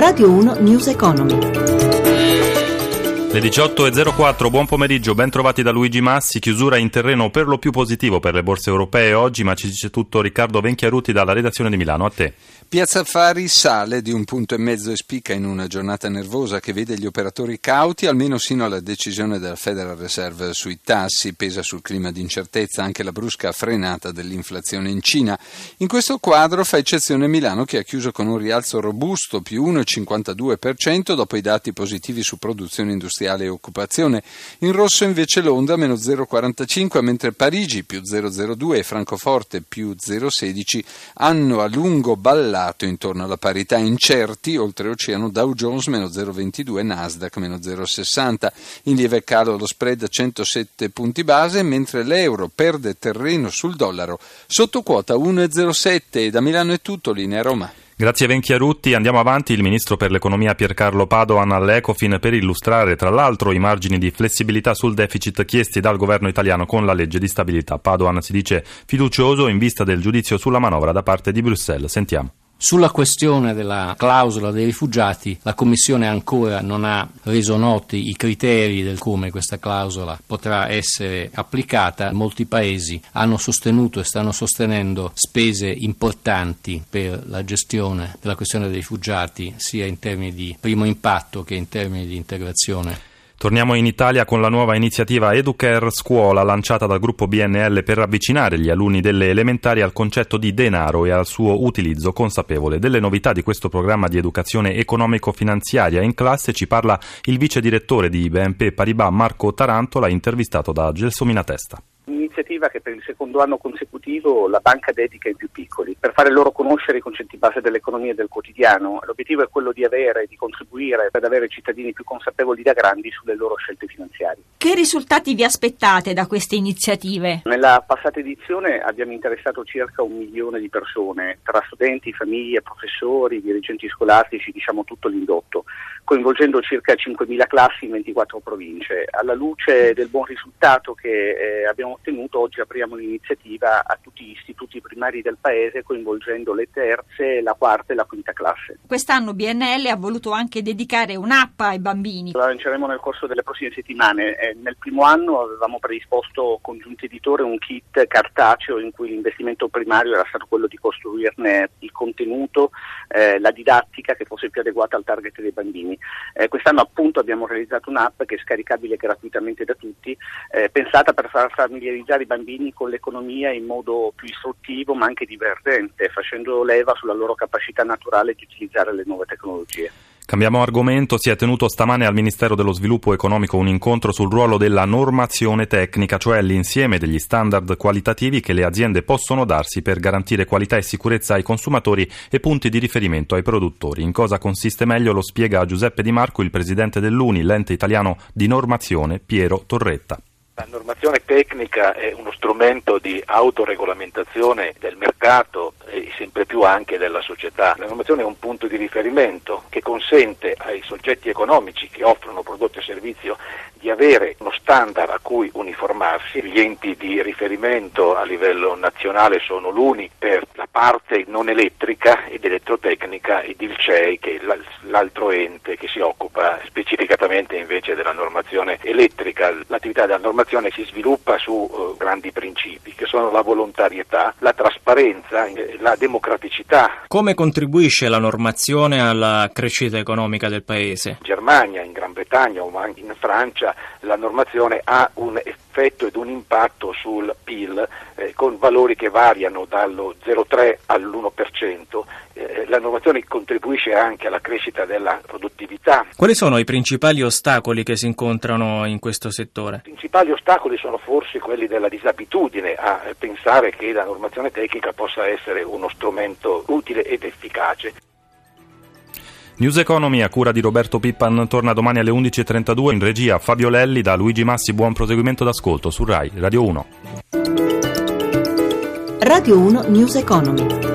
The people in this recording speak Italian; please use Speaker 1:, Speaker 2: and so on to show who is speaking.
Speaker 1: Radio 1 News Economy.
Speaker 2: Le 18.04, buon pomeriggio, ben trovati da Luigi Massi, chiusura in terreno per lo più positivo per le borse europee oggi, ma ci dice tutto Riccardo Venchiaruti dalla redazione di Milano, a te.
Speaker 3: Piazza Affari sale di un punto e mezzo e spicca in una giornata nervosa che vede gli operatori cauti, almeno sino alla decisione della Federal Reserve sui tassi, pesa sul clima di incertezza anche la brusca frenata dell'inflazione in Cina. In questo quadro fa eccezione Milano che ha chiuso con un rialzo robusto più 1,52% dopo i dati positivi su produzione industriale e occupazione. In rosso invece Londra meno 0,45 mentre Parigi più 0,02 e Francoforte più 0,16 hanno a lungo ballato intorno alla parità incerti, oltreoceano Dow Jones meno 0,22 Nasdaq meno 0,60. In lieve calo lo spread a 107 punti base mentre l'euro perde terreno sul dollaro sotto quota 1,07 e da Milano è tutto, linea Roma.
Speaker 2: Grazie Venchiarutti. Andiamo avanti. Il ministro per l'economia Piercarlo Padoan all'Ecofin per illustrare tra l'altro i margini di flessibilità sul deficit chiesti dal governo italiano con la legge di stabilità. Padoan si dice fiducioso in vista del giudizio sulla manovra da parte di Bruxelles. Sentiamo.
Speaker 4: Sulla questione della clausola dei rifugiati, la Commissione ancora non ha reso noti i criteri del come questa clausola potrà essere applicata. Molti paesi hanno sostenuto e stanno sostenendo spese importanti per la gestione della questione dei rifugiati, sia in termini di primo impatto che in termini di integrazione
Speaker 2: Torniamo in Italia con la nuova iniziativa Educare Scuola lanciata dal gruppo BNL per avvicinare gli alunni delle elementari al concetto di denaro e al suo utilizzo consapevole. Delle novità di questo programma di educazione economico-finanziaria in classe ci parla il vice direttore di BNP Paribas Marco Tarantola intervistato da Gelsomina Testa
Speaker 5: un'iniziativa che per il secondo anno consecutivo la banca dedica ai più piccoli, per fare loro conoscere i concetti base dell'economia e del quotidiano. L'obiettivo è quello di avere e di contribuire ad avere cittadini più consapevoli da grandi sulle loro scelte finanziarie.
Speaker 1: Che risultati vi aspettate da queste iniziative?
Speaker 5: Nella passata edizione abbiamo interessato circa un milione di persone, tra studenti, famiglie, professori, dirigenti scolastici, diciamo tutto l'indotto, coinvolgendo circa 5.000 classi in 24 province. Alla luce del buon risultato che eh, abbiamo ottenuto, oggi apriamo l'iniziativa a tutti gli istituti primari del paese coinvolgendo le terze, la quarta e la quinta classe.
Speaker 1: Quest'anno BNL ha voluto anche dedicare un'app ai bambini.
Speaker 5: La lanceremo nel corso delle prossime settimane. Eh, nel primo anno avevamo predisposto congiunti editore un kit cartaceo in cui l'investimento primario era stato quello di costruirne il contenuto, eh, la didattica che fosse più adeguata al target dei bambini. Eh, quest'anno appunto abbiamo realizzato un'app che è scaricabile gratuitamente da tutti, eh, pensata per far familiarizzare familiarizzare i bambini con l'economia in modo più istruttivo ma anche divertente, facendo leva sulla loro capacità naturale di utilizzare le nuove tecnologie.
Speaker 2: Cambiamo argomento, si è tenuto stamane al Ministero dello Sviluppo Economico un incontro sul ruolo della normazione tecnica, cioè l'insieme degli standard qualitativi che le aziende possono darsi per garantire qualità e sicurezza ai consumatori e punti di riferimento ai produttori. In cosa consiste meglio lo spiega Giuseppe Di Marco il presidente dell'UNI, l'ente italiano di normazione, Piero Torretta.
Speaker 6: La normazione tecnica è uno strumento di autoregolamentazione del mercato e sempre più anche della società. La normazione è un punto di riferimento che consente ai soggetti economici che offrono prodotti e servizi di avere uno standard a cui uniformarsi. Gli enti di riferimento a livello nazionale sono l'UNI per parte non elettrica ed elettrotecnica ed il CEI che è l'altro ente che si occupa specificatamente invece della normazione elettrica. L'attività della normazione si sviluppa su uh, grandi principi che sono la volontarietà, la trasparenza, eh, la democraticità.
Speaker 7: Come contribuisce la normazione alla crescita economica del Paese?
Speaker 6: In Germania, in Gran Bretagna o anche in Francia la normazione ha un effetto ed un impatto sul PIL eh, con valori che variano dallo 0,3 all'1%. Eh, la normazione contribuisce anche alla crescita della produttività.
Speaker 7: Quali sono i principali ostacoli che si incontrano in questo settore?
Speaker 6: I principali ostacoli sono forse quelli della disabitudine a pensare che la normazione tecnica possa essere uno strumento utile ed efficace.
Speaker 2: News Economy a cura di Roberto Pippan torna domani alle 11.32 in regia Fabio Lelli da Luigi Massi. Buon proseguimento d'ascolto su RAI Radio 1.
Speaker 1: Radio 1 News Economy.